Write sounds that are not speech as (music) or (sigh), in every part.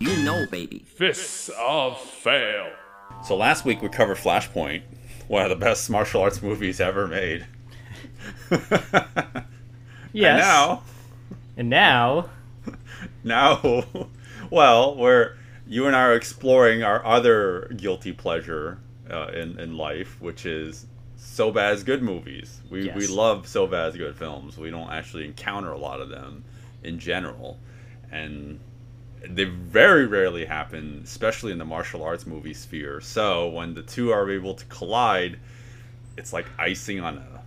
You know, baby. Fists of Fail. So last week we covered Flashpoint, one of the best martial arts movies ever made. (laughs) Yes. And now, And now, now, (laughs) well, we're you and I are exploring our other guilty pleasure uh, in in life, which is so bad as good movies. We we love so bad as good films. We don't actually encounter a lot of them in general, and they very rarely happen, especially in the martial arts movie sphere. So when the two are able to collide, it's like icing on a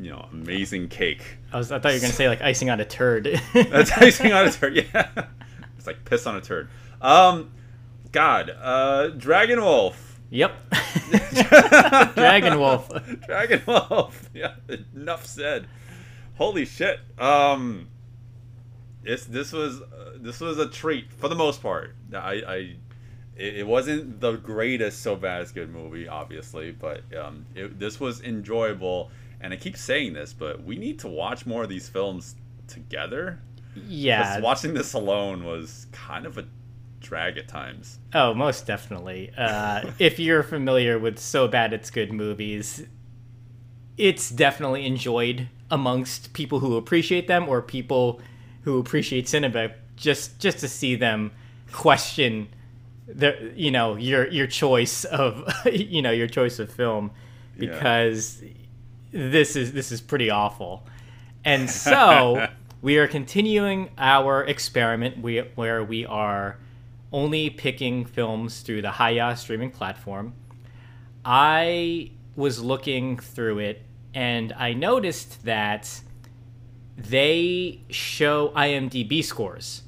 you know amazing cake. I was I thought you were gonna say like icing on a turd. (laughs) That's icing on a turd. Yeah, it's like piss on a turd. Um, God, uh, Dragon Wolf. yep. (laughs) Dragon Wolf. Dragon Wolf. (laughs) Yeah, enough said. Holy shit. Um, it's this was uh, this was a treat for the most part. I I it, it wasn't the greatest so bad it's good movie, obviously, but um, it, this was enjoyable. And I keep saying this, but we need to watch more of these films together. Yeah. Watching this alone was kind of a drag at times. Oh, most definitely. Uh, (laughs) if you're familiar with So Bad It's Good movies, it's definitely enjoyed amongst people who appreciate them or people who appreciate cinema just just to see them question the you know your your choice of (laughs) you know your choice of film Yeah. because this is this is pretty awful. And so (laughs) we are continuing our experiment we, where we are only picking films through the Hi-YAH streaming platform. I was looking through it and I noticed that they show IMDb scores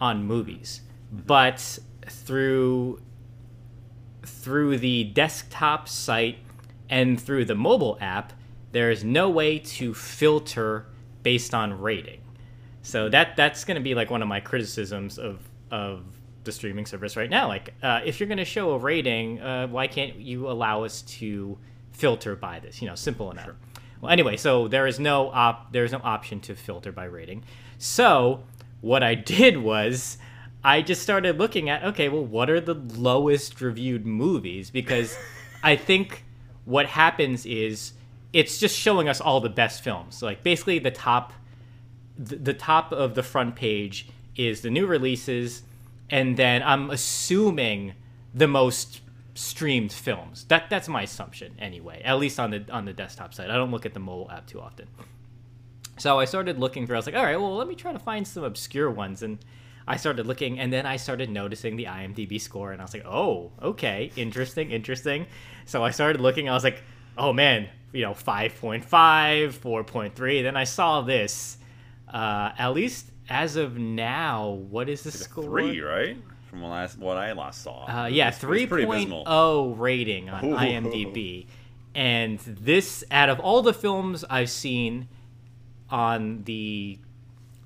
on movies, but through through the desktop site and through the mobile app, there is no way to filter based on rating. So that that's going to be like one of my criticisms of of the streaming service right now. Like, uh, if you're going to show a rating, uh, why can't you allow us to filter by this? You know, simple enough. Well, anyway, so there is no op there is no option to filter by rating. So what I (laughs) did was I just started looking at okay, well, what are the lowest reviewed movies? Because I think what happens is it's just showing us all the best films. Like basically the top the top of the front page is the new releases and then I'm assuming the most streamed films. That that's my assumption anyway. At least on the on the desktop side. I don't look at the mobile app too often. So I started looking through. I was like, all right, well, let me try to find some obscure ones. And I started looking, and then I started noticing the IMDb score, and I was like, oh, okay, interesting, interesting. So I started looking. I was like, oh man, you know, 5.5, 4.3. Then I saw this. Uh, at least as of now, what is the score? Three, right? From what I, what I last saw. Uh, yeah, It was- it was pretty abysmal. 3.0 rating on Ooh. IMDb. (laughs) And this, out of all the films I've seen on the,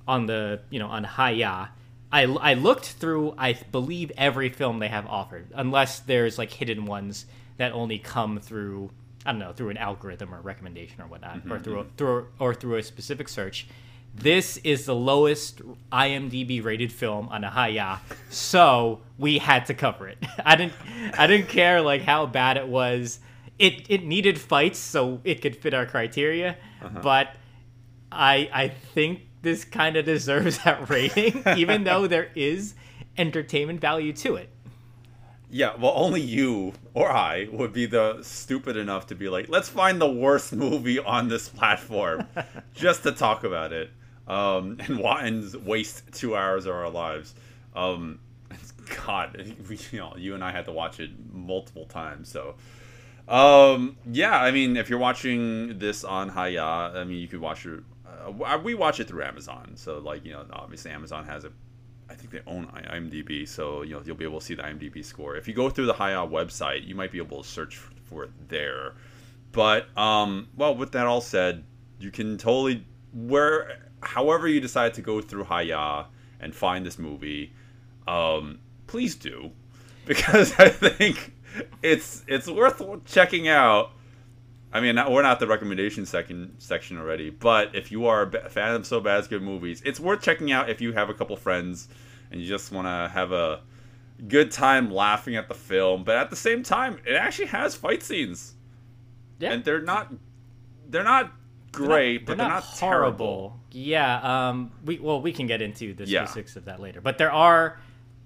on the, you know, on Hi-YAH, I, I looked through, I believe, every film they have offered, unless there's like hidden ones that only come through, I don't know, through an algorithm or recommendation or whatnot, or through, a, through or through a specific search. This is the lowest IMDb rated film on Ahaya, so we had to cover it. (laughs) I didn't I didn't care like how bad it was. It it needed fights so it could fit our criteria, uh-huh. but I I think this kind of deserves that (laughs) rating, even though there is entertainment value to it. Yeah, well, only you or I would be the stupid enough to be like, let's find the worst movie on this platform (laughs) just to talk about it, um, (laughs) and, wa- and waste two hours of our lives. Um, God, (laughs) we, you know, you and I had to watch it multiple times, so. Um, yeah, I mean, if you're watching this on Hi-YAH, I mean, you could watch it. Uh, we watch it through Amazon, so like you know, obviously Amazon has a I think they own IMDb, so you know you'll be able to see the IMDb score. If you go through the Hi-YAH website, you might be able to search for it there. But um, well, with that all said, you can totally where however you decide to go through Hi-YAH and find this movie, um, please do, (laughs) because I think it's it's worth checking out. I mean, we're not the recommendation section section already, but if you are a fan of So Bad's Good movies, it's worth checking out if you have a couple friends and you just want to have a good time laughing at the film. But at the same time, it actually has fight scenes, Yeah. and they're not they're not great, but they're not, horrible. terrible. Yeah. Um. We well, we can get into the Yeah. specifics of that later, but there are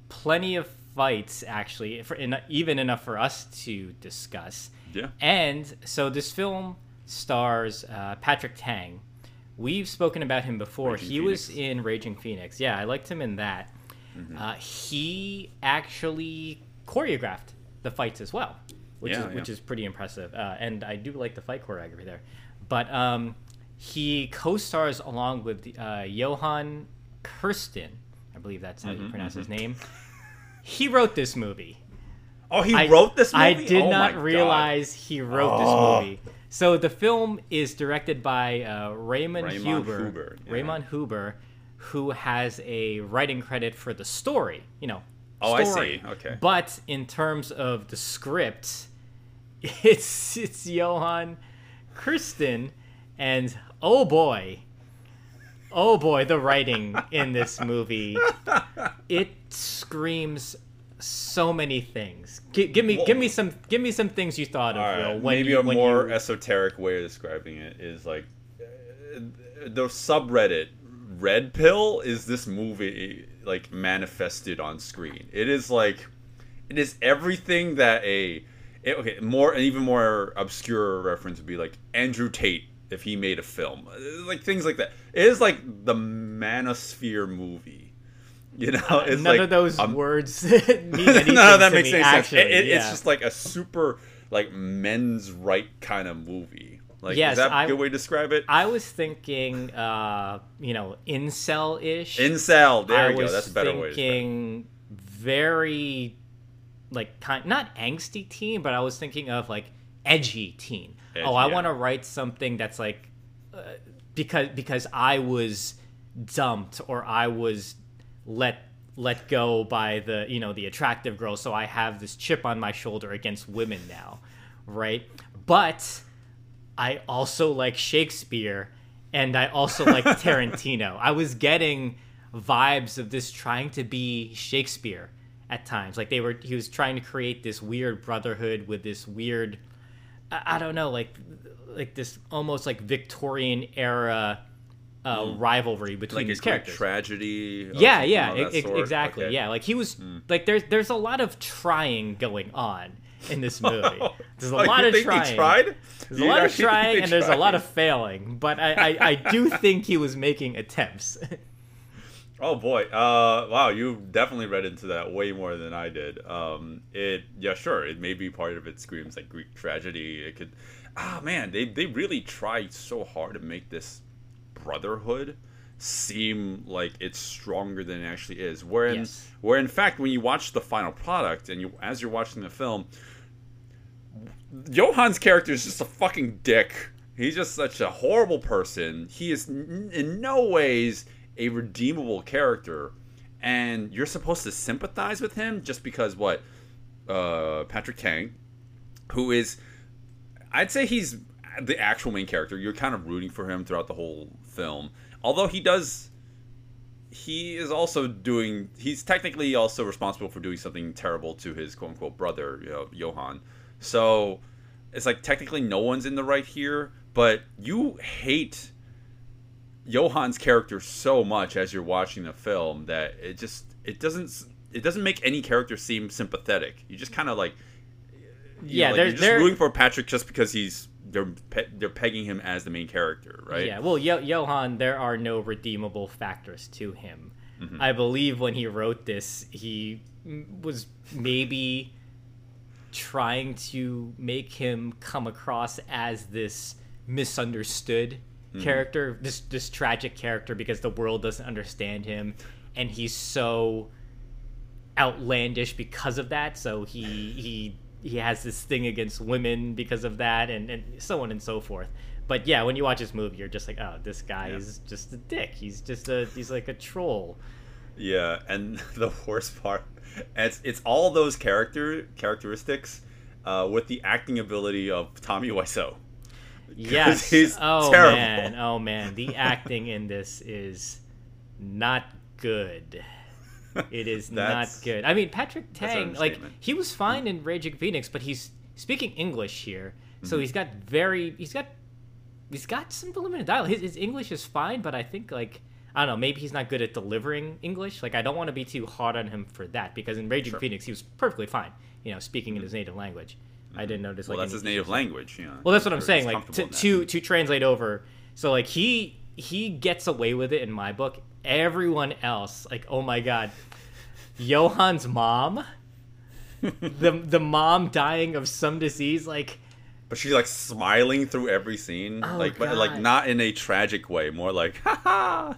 plenty of fights actually, for en- even enough for us to discuss. Yeah. And so this film stars uh, Patrick Tang. We've spoken about him before. Raging he was in Raging Phoenix. Yeah, I liked him in that. Mm-hmm. Uh, he actually choreographed the fights as well, which Yeah, is yeah. which is pretty impressive. Uh, and I do like the fight choreography there. But um, he co-stars along with uh, Johan Kirsten. I believe that's how Mm-hmm, you pronounce his name. He wrote this movie. Oh, he I- wrote this movie. I did Oh not God. realize he wrote Oh. this movie. So the film is directed by uh, Raymond, Raymond Huber. Huber, yeah. Raymond Huber, who has a writing credit for the story. You know. Oh, I see. Okay. But in terms of the script, (laughs) it's it's Johan Kirsten, and oh boy, oh boy, the writing in this movie, it screams so many things. Gi- give me, give me some, give me some things you thought of. Right, maybe you, a more you- esoteric way of describing it is like uh, the subreddit red pill is this movie like manifested on screen it is like it is everything that a it- okay more an even more obscure reference would be like andrew tate if he made a film Uh, like things like that it is like the manosphere movie you know it's none like of those a- words (laughs) mean (laughs) anything no, that to makes me, any actually. sense. It, yeah. It's just like a super like men's right kind of movie. Like, Yes, is that a I- good way to describe it? I was thinking, uh, you know, incel-ish. Incel. There I you go. That's a better way to describe it. thinking very, like, kind not angsty teen, but I was thinking of like edgy teen. Edgy, oh, I yeah. want to write something that's like, uh, because because I was dumped or I was let let go by the you know the attractive girl, so I have this chip on my shoulder against women now, right? But I also like Shakespeare and I also like (laughs) Tarantino. I was getting vibes of this trying to be Shakespeare at times. Like they were he was trying to create this weird brotherhood with this weird I, I don't know, like like this almost like Victorian era uh, rivalry between like these characters. tragedy. yeah, yeah, e- exactly. Okay. Yeah, like he was like there's there's a lot of trying going on in this (laughs) movie. There's a Oh, lot of think trying. Tried? There's You a lot of trying and there's a lot of failing, but I, I, I do think he was making attempts. (laughs) Oh boy! Uh, wow, you definitely read into that way more than I did. Um, it, yeah, sure, it may be part of it screams like Greek tragedy. It could, ah, man, they they really tried so hard to make this brotherhood seem like it's stronger than it actually is. Where in, Yes. where in fact, when you watch the final product and you as you're watching the film, Johan's character is just a fucking dick. He's just such a horrible person. He is n- in no ways a redeemable character, and you're supposed to sympathize with him just because what uh, Patrick Tang, who is, I'd say he's the actual main character. You're kind of rooting for him throughout the whole film, although he does. He is also doing. He's technically also responsible for doing something terrible to his quote unquote brother, you know, Johan. So it's like technically no one's in the right here, but you hate Johan's character so much as you're watching the film that it just it doesn't it doesn't make any character seem sympathetic. You just kind of like Yeah, know, like, they're- just they're- rooting for Patrick just because he's they're pe- they're pegging him as the main character, right? Yeah, well, Yo- Johan, there are no redeemable factors to him. Mm-hmm. I believe when he wrote this, he was maybe trying to make him come across as this misunderstood Mm-hmm. character, this this tragic character because the world doesn't understand him. and he's so outlandish because of that. So he he he has this thing against women because of that, and and so on and so forth. But yeah, when you watch this movie, you're just like, oh, this guy Yeah. is just a dick. He's just a he's like a troll. Yeah, and (laughs) the worst part, it's it's all those character characteristics, uh, with the acting ability of Tommy Wiseau. Yes. (laughs) he's oh terrible. man. Oh man. The acting in this is not good. It is (laughs) not good. I mean, Patrick Tang, like he was fine in Raging Phoenix, but he's speaking English here, Mm-hmm. so he's got very he's got he's got some limited dialogue. His, his English is fine, but I think like I don't know, maybe he's not good at delivering English. Like I don't want to be too hard on him for that because in Raging Phoenix he was perfectly fine, you know, speaking in his native language. I didn't notice Mm-hmm. Well, like that's his native language. You know, well, that's what I'm saying. Like to comfortable in that. to, to translate over. So like he he gets away with it in my book. Everyone else, like oh my god, Johan's mom, (laughs) the the mom dying of some disease. Like But she's like smiling through every scene, Oh, like but like not in a tragic way, more like (laughs) ha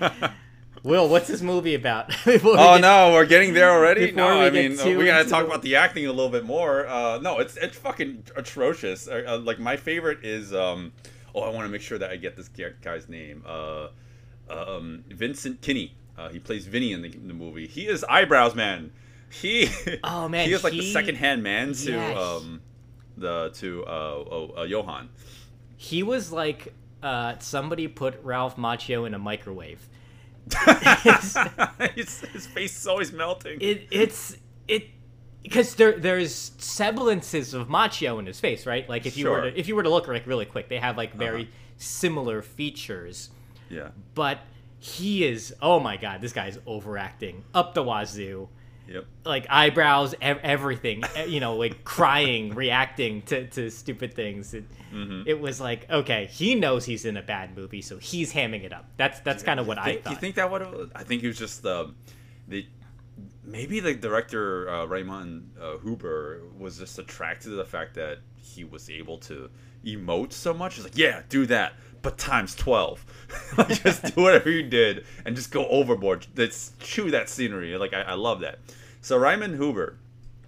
ha. (laughs) Will, what's this movie about? (laughs) Oh get- no, we're getting there already. No, I mean we gotta talk the- about the acting a little bit more. Uh, no, it's it's fucking atrocious. Uh, uh, like my favorite is um, oh I want to make sure that I get this guy's name. Uh, um, Vincent Kinney. Uh, he plays Vinny in the, in the movie. He is eyebrows man. He (laughs) Oh, man, he is like the he- second hand man to Yes. um, the to uh, oh, uh Johan. He was like uh, somebody put Ralph Macchio in a microwave. (laughs) his, his face is always melting. it it's it because there there's semblances of Macchio in his face, right? Like if you were to if you were to look like really quick, they have like very Uh-huh. similar features, yeah. but he is oh my god, this guy's overacting up the wazoo. Yep. Like eyebrows, ev- everything, you know, like crying, (laughs) reacting to, to stupid things. It, Mm-hmm. it was like, okay, he knows he's in a bad movie, so he's hamming it up. That's that's kind of what I think, thought. You think that would? I think it was just the, the maybe the director uh, Raymond uh, Huber was just attracted to the fact that he was able to emote so much. He's like, yeah, do that, but times twelve. (laughs) like, just do whatever you did and just go overboard. Let's chew that scenery. Like I, I love that. So Raymond Huber,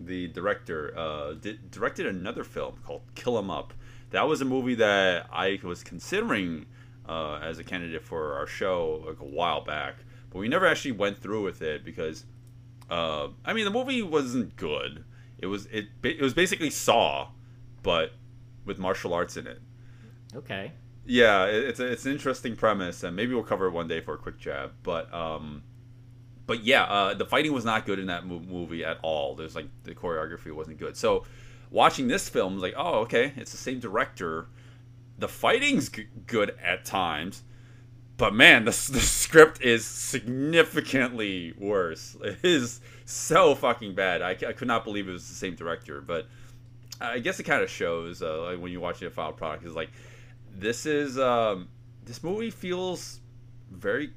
the director, uh, directed another film called Kill 'Em Up. That was a movie that I was considering uh, as a candidate for our show like a while back, but we never actually went through with it because, uh, I mean, the movie wasn't good. It was it it was basically Saw, but with martial arts in it. okay, Yeah, it's a, it's an interesting premise, and maybe we'll cover it one day for a quick jab. But um, but yeah, uh, the fighting was not good in that mo- movie at all. There's like the choreography wasn't good. So watching this film, like, oh, okay, it's the same director. The fighting's g- good at times, but man, the, (laughs) the script is significantly worse. It is so fucking bad. I, I could not believe it was the same director, but I guess it kind of shows uh, like when you're watching a final product. Is like this is um, this movie feels very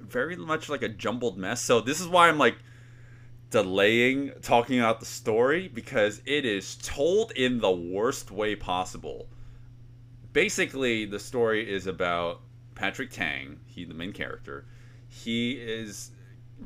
very much like a jumbled mess. So this is why I'm like delaying talking about the story because it is told in the worst way possible. Basically, the story is about Patrick Tang, he the main character. He is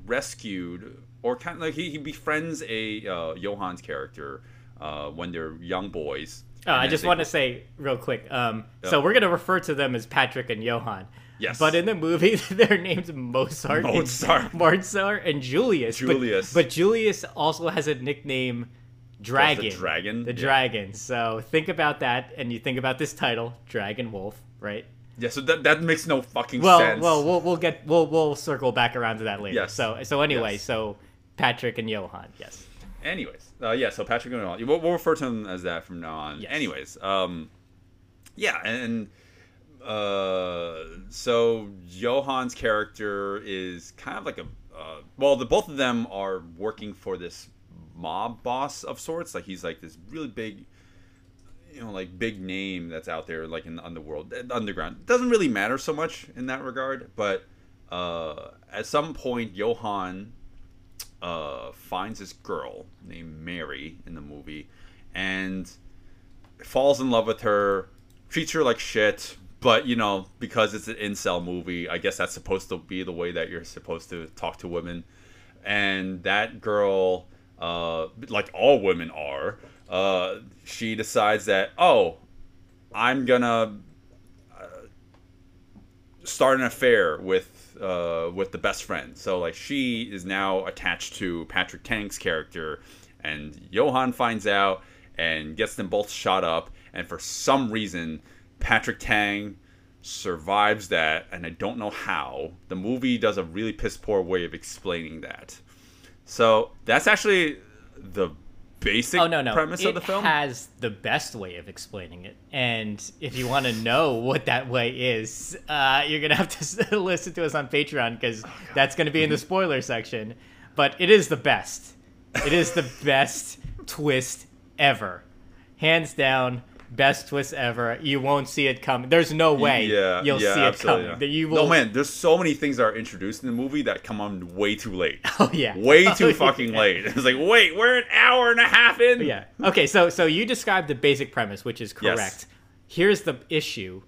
rescued or kind of like he, he befriends a uh, Johan's character uh, when they're young boys. Oh, I just want to say real quick. Um, So we're gonna refer to them as Patrick and Johan. Yes. But in the movie, (laughs) they're named Mozart, and- Mozart. (laughs) Mozart, and Julius. But- Julius. But, Julius also has a nickname, Dragon. Dragon? The Yeah. Dragon. So think about that, and you think about this title, Dragon Wolf, right? Yeah, so that, that makes no fucking Well, sense. well, we'll we'll get we'll we'll circle back around to that later. Yes. So so anyway, Yes. so Patrick and Johan, yes. Anyways, uh, yeah. So Patrick and We'll, we'll refer to him as that from now on. Yes. Anyways, um, yeah, and uh, so Johan's character is kind of like a uh, well, the both of them are working for this mob boss of sorts. Like he's like this really big, you know, like big name that's out there, like in the underworld, underground. Doesn't really matter so much in that regard, but uh, at some point, Johan uh, finds this girl named Mary in the movie and falls in love with her, treats her like shit, but you know, because it's an incel movie, I guess that's supposed to be the way that you're supposed to talk to women. And that girl, uh, like all women are, uh, she decides that oh, I'm gonna start an affair with uh, with the best friend. So like she is now attached to Patrick Tang's character, and Johan finds out and gets them both shot up. And for some reason, Patrick Tang survives that, and I don't know how. The movie does a really piss poor way of explaining that. So that's actually the basic Oh no, no. premise it of the film. has the best way of explaining it, and if you want to know what that way is, uh, you're gonna have to (laughs) listen to us on Patreon because Oh, that's gonna be in the spoiler section. But it is the best. It is the best twist ever, hands down. Best twist ever. You won't see it coming. There's no way yeah, you'll yeah, see it coming. yeah. You will. No man, there's so many things that are introduced in the movie that come on way too late. (laughs) Oh yeah. way (laughs) Oh, too yeah. fucking late. It's like, wait, we're an hour and a half in. Yeah. Okay. So so you described the basic premise, which is Yes. correct. Here's the issue: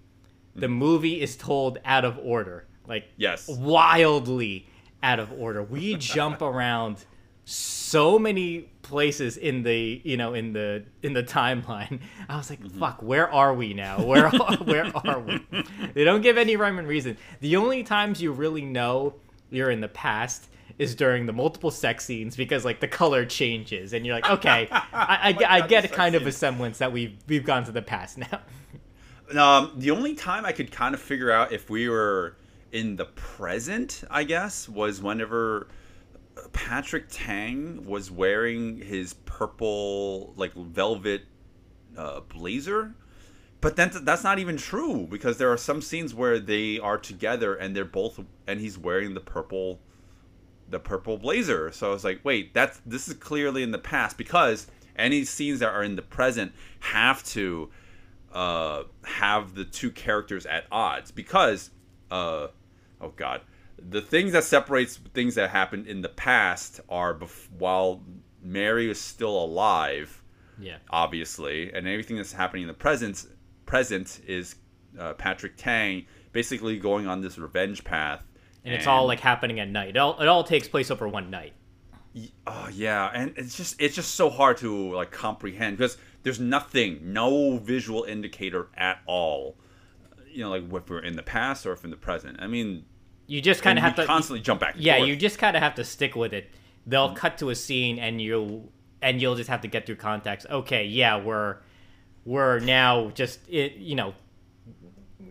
the mm-hmm. movie is told out of order, like Yes. wildly out of order. We jump (laughs) around so many places in the you know in the in the timeline. (laughs) I was like, Mm-hmm. fuck, where are we now? Where (laughs) where are we? (laughs) They don't give any rhyme and reason. The only times you really know you're in the past is during the multiple sex scenes because like the color changes and you're like, okay, I, I, I God, get kind of a semblance that we've we've gone to the past now. Um, the only time I could kind of figure out if we were in the present, I guess, was whenever Patrick Tang was wearing his purple, like velvet uh, blazer. But then that's not even true because there are some scenes where they are together and they're both, and he's wearing the purple, the purple blazer. So I was like, wait, that's this is clearly in the past because any scenes that are in the present have to uh, have the two characters at odds because uh, oh god the things that separates things that happened in the past are bef- while mary is still alive Yeah. obviously and everything that's happening in the present present is uh, patrick tang basically going on this revenge path And it's all like happening at night. It all, it all takes place over one night. Oh yeah, and it's just it's just so hard to like comprehend because there's nothing, no visual indicator at all. You know, like if we're in the past or if in the present. I mean, You just kind of have to constantly jump back. Yeah, forth. you just kind of have to stick with it. They'll Mm-hmm. cut to a scene and you'll and you'll just have to get through context. Okay, yeah, we're we're now just it, you know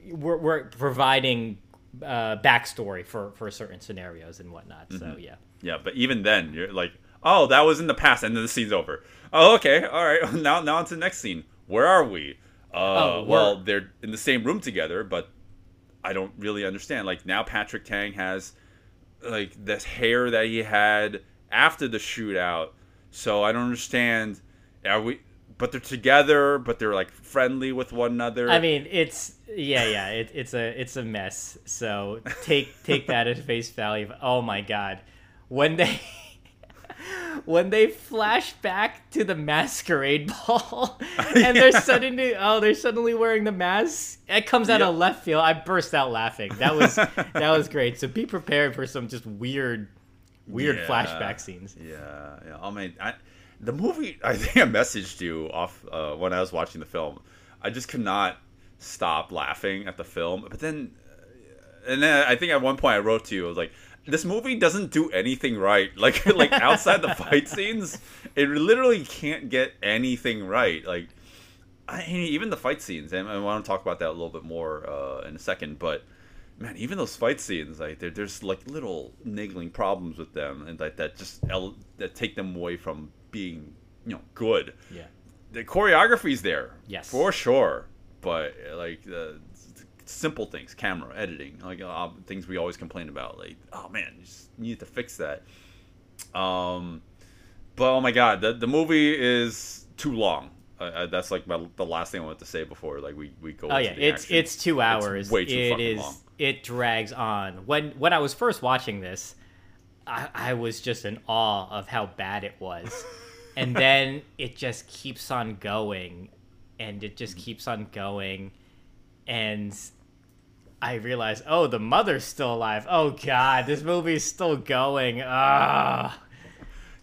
we're we're providing uh, backstory for for certain scenarios and whatnot. Mm-hmm. So yeah. Yeah, but even then, you're like, oh, that was in the past, and then the scene's over. Oh, okay, all right. (laughs) Now, now on to the next scene. Where are we? Uh, Oh, well, they're in the same room together, but I don't really understand. Like now, Patrick Tang has like this hair that he had after the shootout, so I don't understand. Are we? But they're together, but they're like friendly with one another. I mean, it's yeah, yeah. It, it's a it's a mess. So take take that at face value. Oh my god, when they when they flash back to the masquerade ball (laughs) and they're suddenly oh they're suddenly wearing the mask. It comes out of left field. I burst out laughing. That was (laughs) that was great. So be prepared for some just weird weird Yeah. flashback scenes. Yeah, yeah. I mean, I, the movie. (laughs) I think I messaged you off uh, when I was watching the film. I just could not stop laughing at the film. But then, uh, and then I think at one point I wrote to you, I was like, "This movie doesn't do anything right. (laughs) Like, like outside the fight (laughs) scenes, it literally can't get anything right. Like, I even the fight scenes, and I want to talk about that a little bit more uh, in a second, but." man, even those fight scenes, like there's like little niggling problems with them, and like that just ele- that take them away from being, you know, good. Yeah. The choreography's there, Yes. for sure, but like the simple things, camera, editing, like uh, things we always complain about, like oh man, you just need to fix that. Um, but oh my god, the the movie is too long. Uh, uh, that's like my, the last thing I wanted to say before like we, we go. Oh into yeah, it's action. it's two hours. way too It is- long. It drags on. When when I was first watching this, I, I was just in awe of how bad it was, (laughs) and then it just keeps on going, and it just keeps on going, and I realized, oh, the mother's still alive. Oh god, this movie's still going. Ah.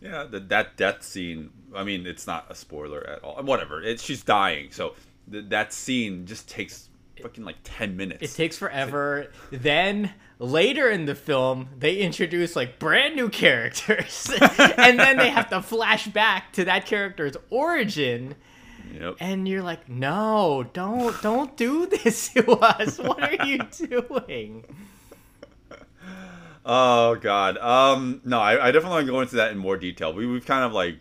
Yeah, the, that death scene. I mean, it's not a spoiler at all. Whatever. It, she's dying, so th- that scene just takes fucking like ten minutes. It takes forever. then later in the film, they introduce like brand new characters, (laughs) and then they have to flash back to that character's origin. Yep. And you're like, no, don't, don't do (laughs) this to us. What are you (laughs) doing? Oh God. Um. No, I, I definitely want to go into that in more detail. We we've kind of like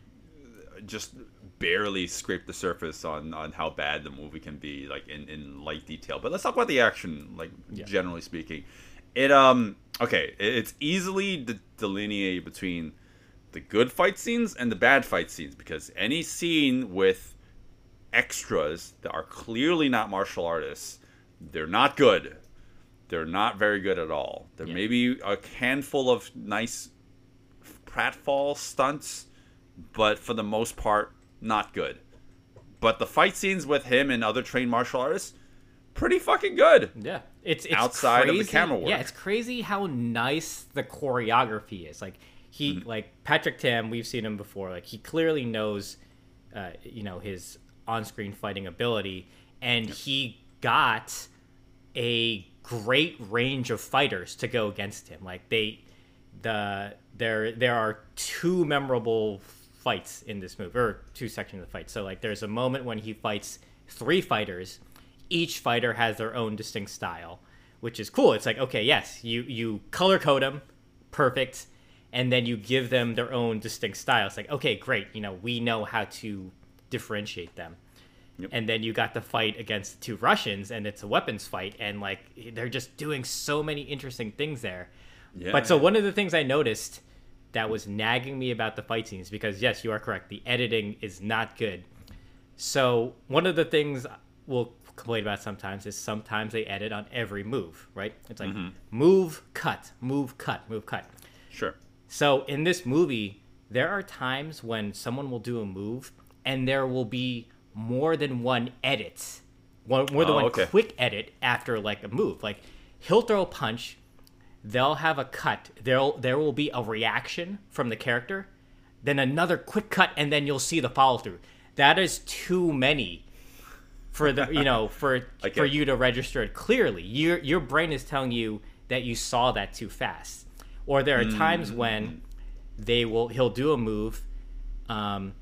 just barely scraped the surface on on how bad the movie can be, like in in light detail. But let's talk about the action, like generally speaking. It um okay. It, it's easily de- delineated between the good fight scenes and the bad fight scenes because any scene with extras that are clearly not martial artists, they're not good. They're not very good at all. There Yeah. may be a handful of nice pratfall stunts, but for the most part, not good. But the fight scenes with him and other trained martial artists, pretty fucking good. Yeah, it's, it's Outside of the crazy. camera work. Yeah, it's crazy how nice the choreography is. Like he, Mm-hmm. like Patrick Tang, we've seen him before. Like he clearly knows, uh, you know, his on-screen fighting ability, and he got a great range of fighters to go against him. Like they, the there there are two memorable fights in this movie, or two sections of the fight. So like there's a moment when he fights three fighters. Each fighter has their own distinct style, which is cool. It's like okay, yes, you you color code them, perfect, and then you give them their own distinct style. It's like okay, great. You know we know how to differentiate them and then you got the fight against two Russians, and it's a weapons fight, and like they're just doing so many interesting things there. Yeah. But so one of the things I noticed that was nagging me about the fight scenes, because yes, you are correct, the editing is not good. So one of the things we'll complain about sometimes is sometimes they edit on every move, right? It's like mm-hmm. move, cut, move, cut, move, cut. Sure. So in this movie, there are times when someone will do a move and there will be more than one edit, one, more than Oh, one okay. quick edit after like a move. Like he'll throw a punch, they'll have a cut, there'll there will be a reaction from the character, then another quick cut, and then you'll see the follow through. That is too many for the you know for (laughs) for you to register it clearly. Your your brain is telling you that you saw that too fast. Or there are times when they will he'll do a move, um,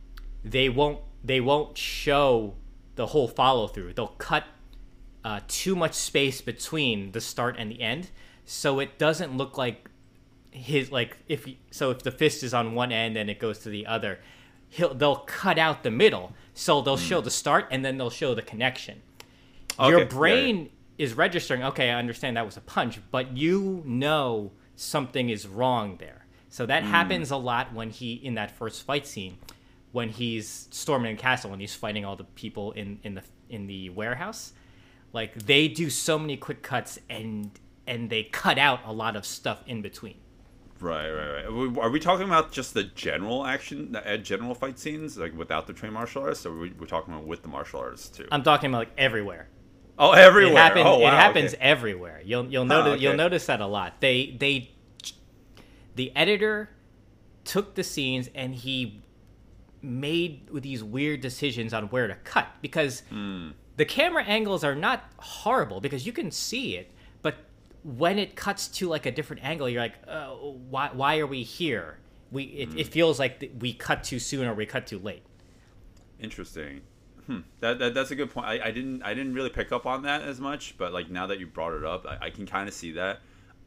they won't they won't show the whole follow through. They'll cut uh, too much space between the start and the end, so it doesn't look like his like if so if the fist is on one end and it goes to the other, he'll they'll cut out the middle, so they'll show the start and then they'll show the connection. Okay, Your brain is registering. Okay, I understand that was a punch, but you know something is wrong there. So that happens a lot when he in that first fight scene, when he's storming the castle and he's fighting all the people in in the in the warehouse. Like they do so many quick cuts and and they cut out a lot of stuff in between. Right, right, right. Are we- talking about just the general action, the uh, general fight scenes, like without the trained martial artists, or are we, we're talking about with the martial artists too? I'm talking about like everywhere. oh, everywhere. It happens. oh, wow, it happens okay. everywhere. You'll you'll Huh, notice okay. you'll notice that a lot. They they the editor took the scenes and he made these weird decisions on where to cut because Hmm. the camera angles are not horrible because you can see it, but when it cuts to like a different angle, you're like, uh, why why are we here? We it, Hmm. it feels like th- we cut too soon or we cut too late. Interesting. Hmm. That, that that's a good point. I, I didn't I didn't really pick up on that as much, but like now that you brought it up, I, I can kind of see that.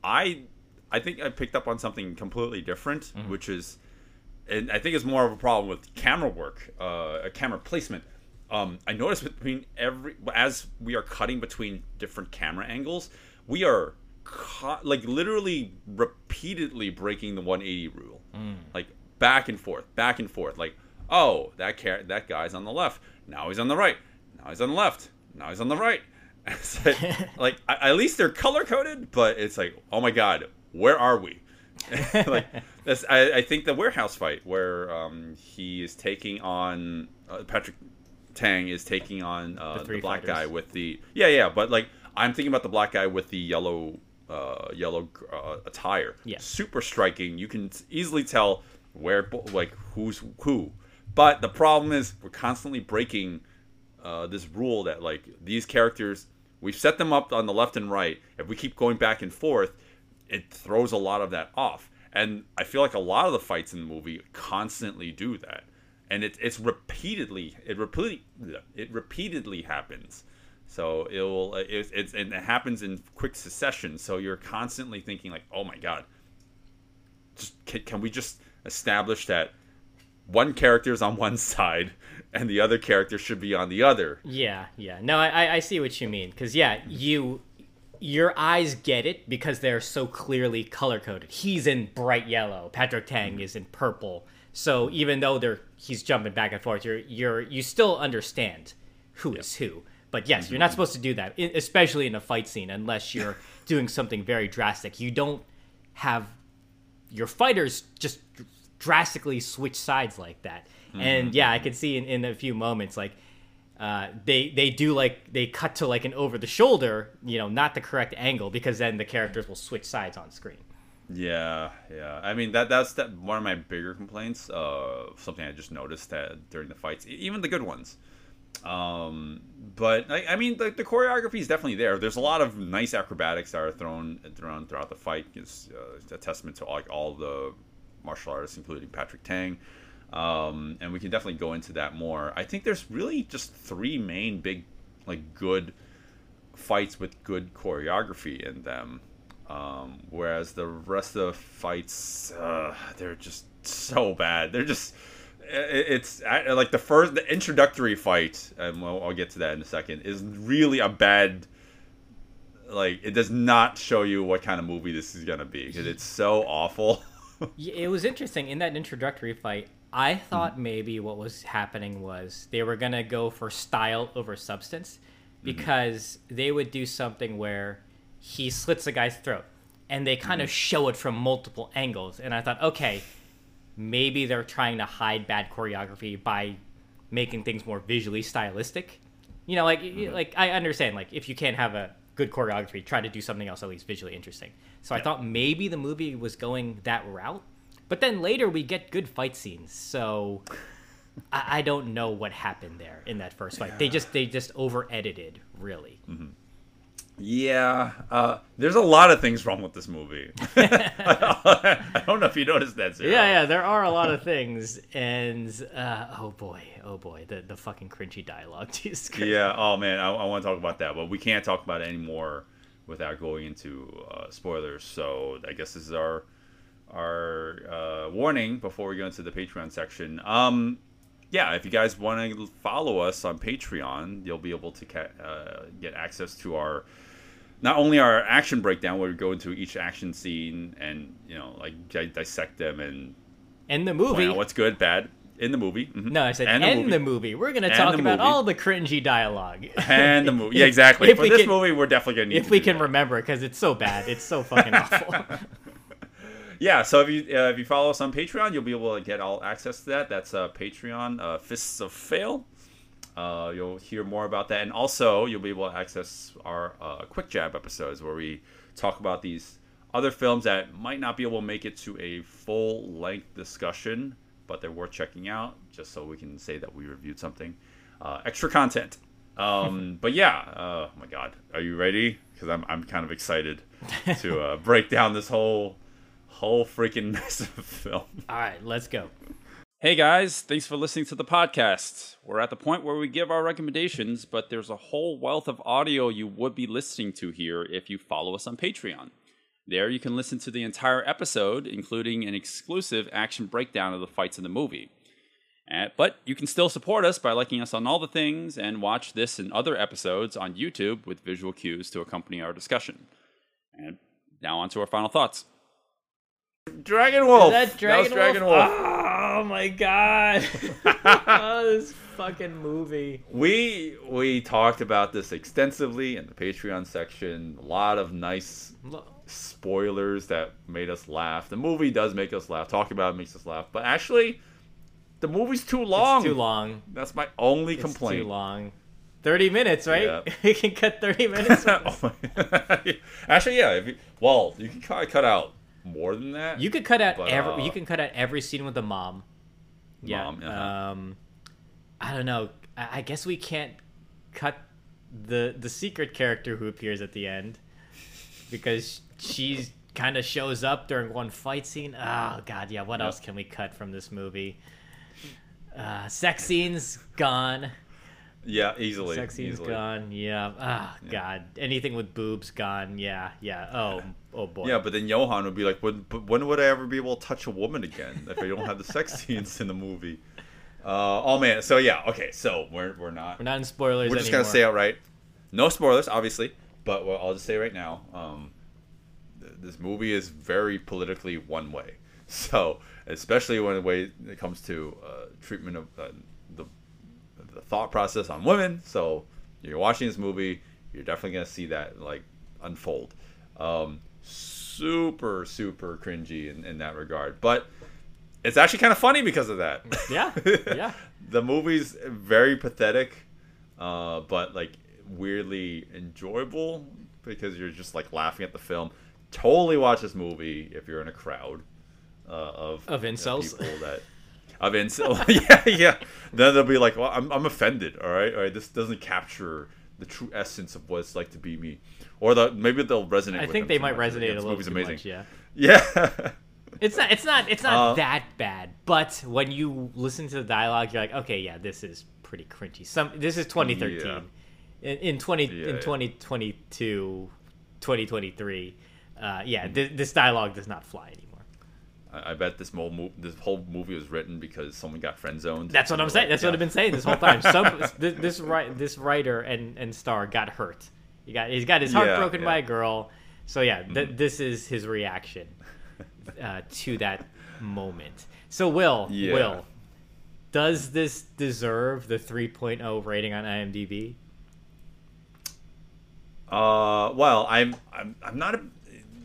I I think I picked up on something completely different, which is, and I think it's more of a problem with camera work, uh, a camera placement. Um, I noticed between every as we are cutting between different camera angles, we are like literally repeatedly breaking the 180 rule, like back and forth, back and forth. Like, oh, that car- that guy's on the left, now he's on the right, now he's on the left, now he's on the right. (laughs) Like, (laughs) like at least they're color coded, but it's like, oh my god, where are we? (laughs) like that's I, I think the warehouse fight where um, he is taking on uh, Patrick Tang is taking on uh, The the, black fighters. guy with the yeah yeah but like I'm thinking about the black guy with the yellow uh, yellow uh, attire. Yeah. super striking. You can easily tell where like who's who. But the problem is we're constantly breaking uh, this rule that like these characters we've set them up on the left and right. If we keep going back and forth, it throws a lot of that off. And I feel like a lot of the fights in the movie constantly do that. And it, it's repeatedly it repeatedly it repeatedly happens. So it'll it, it's and it happens in quick succession. So you're constantly thinking like, oh my god, just can, can we just establish that one character is on one side and the other character should be on the other? Yeah, yeah. No, I I- see what you mean. Cause yeah, you your eyes get it because they're so clearly color coded. He's in bright yellow. Patrick Tang is in purple. So even though they're he's jumping back and forth, you're you're you still understand who is who. But yes, you're not mm-hmm. supposed to do that, especially in a fight scene, unless you're (laughs) doing something very drastic. You don't have your fighters just drastically switch sides like that. And mm-hmm. yeah, I mm-hmm. could see in, in a few moments like uh, they they do like they cut to like an over the shoulder, you know, not the correct angle because then the characters will switch sides on screen. Yeah, yeah. I mean that that's that one of my bigger complaints. Uh, something I just noticed that during the fights, even the good ones. Um, but I, I mean the, the choreography is definitely there. There's a lot of nice acrobatics that are thrown thrown throughout the fight. It's uh, a testament to like all the martial artists, including Patrick Tang. Um, and we can definitely go into that more. I think there's really just three main big, like good fights with good choreography in them. Um, whereas the rest of the fights, uh, they're just so bad. They're just it's like the first the introductory fight, and well, I'll get to that in a second. Is really a bad. Like it does not show you what kind of movie this is gonna be because it's so awful. (laughs) It was interesting in that introductory fight. I thought mm. maybe what was happening was they were gonna go for style over substance mm-hmm. because they would do something where he slits a guy's throat and they kind of mm-hmm. show it from multiple angles. And I thought, okay, maybe they're trying to hide bad choreography by making things more visually stylistic. You know, like mm-hmm. like I understand like if you can't have a good choreography, try to do something else at least visually interesting. So I thought maybe the movie was going that route, but then later we get good fight scenes. So (laughs) I, I don't know what happened there in that first fight. They just they just over edited really. Yeah, uh, there's a lot of things wrong with this movie. (laughs) I don't know if you noticed that. Zero. Yeah, yeah, there are a lot of things, and uh, oh boy, oh boy, the the fucking cringy dialogue. (laughs) Jesus Christ. Yeah. Oh man, I, I want to talk about that, but we can't talk about it anymore without going into uh, spoilers. So I guess this is our our uh, warning before we go into the Patreon section. Um, yeah, if you guys want to follow us on Patreon, you'll be able to ca- uh, get access to our not only our action breakdown where we go into each action scene and you know like di- dissect them and And the movie. what's good, bad in the movie. Mhm. No, I said And and, the movie. the movie. We're gonna talk about movie. all the cringy dialogue. and the movie. Yeah, (laughs) exactly. If For this can- movie, we're definitely gonna need if to we can that. remember, because it's so bad, it's so fucking (laughs) awful. Yeah, so if you uh, if you follow us on Patreon, you'll be able to get all access to that. That's uh, Patreon, uh, Fists of Fail. Uh, you'll hear more about that, and also you'll be able to access our uh, quick jab episodes where we talk about these other films that might not be able to make it to a full length discussion, but they're worth checking out, just so we can say that we reviewed something. Uh, extra content. Um, (laughs) but yeah, uh, oh my God, are you ready? Because I'm I'm kind of excited to uh, break down this whole whole freaking (laughs) mess of film. all right, let's go. Hey guys, thanks for listening to the podcast. We're at the point where we give our recommendations, but there's a whole wealth of audio you would be listening to here if you follow us on Patreon. There you can listen to the entire episode, including an exclusive action breakdown of the fights in the movie. Uh, but you can still support us by liking us on all the things and watch this and other episodes on YouTube with visual cues to accompany our discussion. And now on to our final thoughts. Dragon Wolf. Is that Dragon, was Dragon Wolf? Wolf. Oh my god! (laughs) (laughs) oh, this fucking movie. We we talked about this extensively in the Patreon section. A lot of nice spoilers that made us laugh. The movie does make us laugh. Talking about it makes us laugh. But actually, the movie's too long. It's too long. That's my only It's complaint. too long. 30 minutes, right? Yeah. (laughs) we can cut 30 minutes. Oh my- Actually, yeah. If you, well, you can cut out more than that. You could cut out But, every. uh, you can cut out every scene with the mom. Yeah. Mom, uh-huh. Um, I don't know. I, I guess we can't cut the the secret character who appears at the end because she's kind of shows up during one fight scene. Oh God, yeah. What Yep. else can we cut from this movie? Uh, sex scenes gone. yeah, easily. Sex scenes easily. gone. Yeah. Ah, God. Anything with boobs gone. Yeah. Yeah. Oh. Oh boy. Yeah, but then Johan would be like, when, but when would I ever be able to touch a woman again if I don't have the sex (laughs) scenes in the movie? Uh, oh man, so yeah, okay, so we're we're not We're not in spoilers. we're just anymore. gonna say outright, no spoilers, obviously, but what I'll just say right now, um, th- this movie is very politically one way. (laughs) So especially when the way it comes to uh, treatment of uh, the the thought process on women. So you're watching this movie, you're definitely gonna see that like unfold. Um, super super cringy in, in that regard, but it's actually kind of funny because of that. (laughs) Yeah. Yeah. (laughs) the movie's very pathetic, uh, but like weirdly enjoyable because you're just like laughing at the film. Totally watch this movie if you're in a crowd uh, of Of incels. people that of incels. (laughs) yeah, yeah. Then they'll be like, "Well, I'm, I'm offended. All right, all right. This doesn't capture the true essence of what it's like to be me." Or the maybe they'll resonate. I think they might much. resonate Yeah, a this little movie's amazing. much. Yeah. Yeah. (laughs) It's not. It's not. It's not Uh, that bad. But when you listen to the dialogue, you're like, okay, yeah, this is pretty cringy. Some. This is 2013. Yeah. In, in 20 Yeah, in yeah. 2022, 2023. Uh, yeah, th- this dialogue does not fly anymore. I, bet this whole mo- this whole movie was written because someone got friend zoned. That's what I'm saying. That's what I've been saying this whole time. Some (laughs) this this, this writer and, and star got hurt. He got he's got his heart Yeah, broken yeah. by a girl. So yeah, th- this is his reaction uh, to that moment. So Will, Yeah. Will, does this deserve the 3.0 rating on IMDb? Uh, well, I'm I'm I'm not a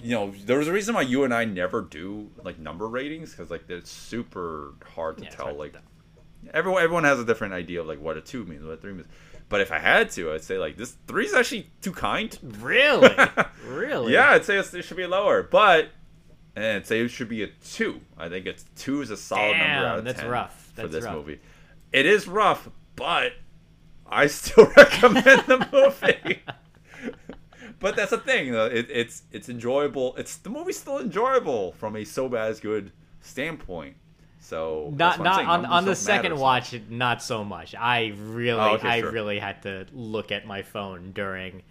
you know there was a reason why you and I never do like number ratings because like it's super hard to Yeah, tell hard to like tell. everyone everyone has a different idea of like what a two means what a three means. But if I had to, I'd say like this three is actually too kind. Really, (laughs) really? Yeah, I'd say it should be lower, but and I'd say it should be a two. I think it's two is a solid number Damn, out of that's ten rough. for this rough. movie. It is rough, but I still (laughs) recommend the (laughs) movie. but that's the thing, though. It, it's it's enjoyable. It's the movie's still enjoyable from a so bad as good standpoint. So Not that's what I'm not saying. on Numbers on the second matter so watch, not so much. I really Oh, okay, I sure. really had to look at my phone during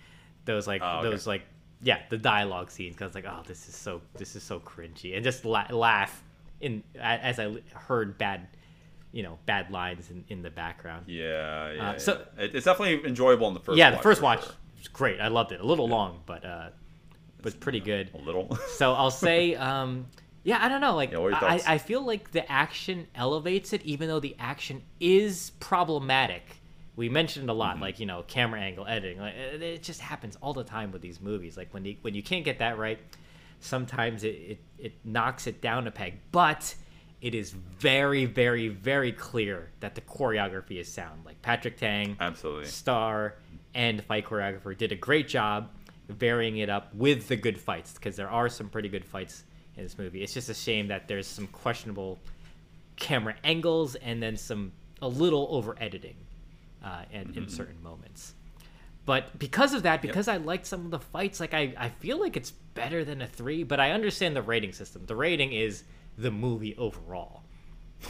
those like Oh, okay. those like yeah the dialogue scenes because like oh this is so this is so cringy and just la- laugh in as I heard bad you know bad lines in, in the background. Yeah, yeah. Uh, so- yeah. It's definitely enjoyable in the first. yeah, the watch, first watch sure. was great. I loved it. A little long, but uh, was pretty good. a little. So I'll (laughs) say, um, yeah, I don't know. Like, Yeah, what are your I. I feel like the action elevates it, even though the action is problematic. We mentioned a Mm-hmm. lot, like you know, camera angle, editing. Like, it it just happens all the time with these movies. Like when you when you can't get that right, sometimes it, it it knocks it down a peg. But it is very, very, very clear that the choreography is sound. Like Patrick Tang, Absolutely. star and fight choreographer did a great job varying it up with the good fights because there are some pretty good fights in this movie. It's just a shame that there's some questionable camera angles and then some a little over editing uh, in, in certain moments. But because of that, because I liked some of the fights, like I, I feel like it's better than a three. But I understand the rating system. The rating is the movie overall. (laughs)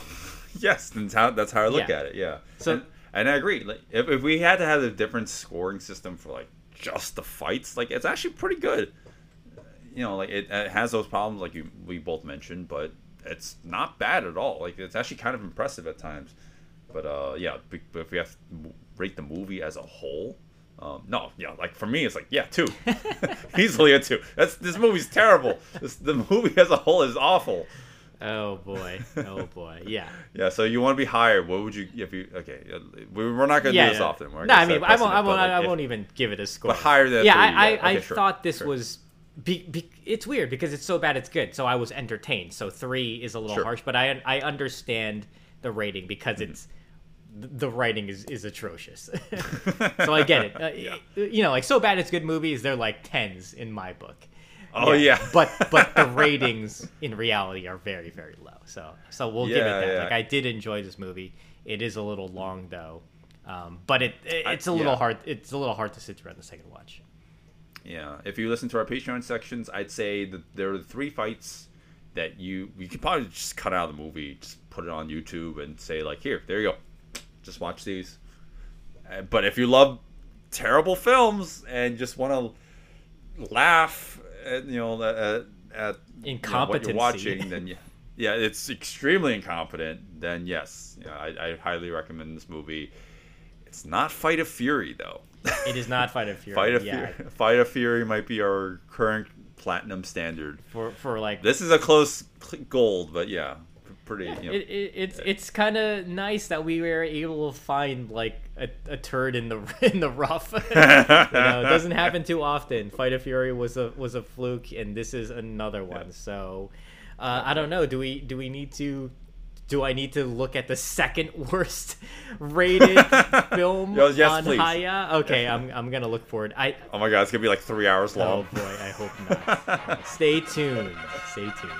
Yes, that's how that's how I look Yeah. at it. Yeah. So- and, and I agree. Like, if, if we had to have a different scoring system for like just the fights, like it's actually pretty good. You know, like it, it has those problems like you we both mentioned, but it's not bad at all. Like it's actually kind of impressive at times. But uh, yeah, if we have to rate the movie as a whole, um, no, yeah, like for me, it's like yeah, two, (laughs) easily a two. That's this movie's terrible. This, the movie as a whole is awful. Oh boy, oh boy, yeah. (laughs) Yeah, so you want to be higher. What would you if you? Okay, we- we're not gonna yeah, do this yeah. often. We're No, I mean, I won't. I won't. like, I if- won't even give it a score. But higher than yeah. three, I, yeah. I, Okay, I sure, thought this sure. was. Be, be, it's weird because it's so bad it's good. So I was entertained. So three is a little Sure. harsh, but I I understand the rating because Mm-hmm. it's the writing is is atrocious. (laughs) (laughs) so I get it. Uh, You know, like so bad it's good movies. They're like tens in my book. Oh yeah. but but the (laughs) ratings in reality are very very low. So so we'll give it that. yeah. Like I did enjoy this movie. It is a little long though, um, but it, it it's a little yeah. hard. It's a little hard to sit through on the second watch. Yeah, if you listen to our Patreon sections, I'd say that there are three fights that you you could probably just cut out of the movie, just put it on YouTube and say like, here, there you go, just watch these. Uh, But if you love terrible films and just want to laugh, at, you know, at, at you know, what you're watching, then (laughs) yeah, yeah, it's extremely incompetent. Then yes, yeah, I, I highly recommend this movie. It's not Fight of Fury though. It is not Fight of Fury. Fight of yeah, Fury. Fight of Fury might be our current platinum standard. for for like This is a close gold, but yeah, pretty. you know. it, it, it's it's kind of nice that we were able to find like a, a turd in the (laughs) in the rough. (laughs) you know, it doesn't happen too often. Fight of Fury was a was a fluke, and this is another one. So uh, I don't know. Do we do we need to? Do I need to look at the second (laughs) worst rated (laughs) film Yes, yes, on please. Hi-YAH? Okay, I'm, I'm gonna look for it. I oh my god, it's gonna be like three hours long. oh long. boy, I hope (laughs) not. Stay tuned. Stay tuned.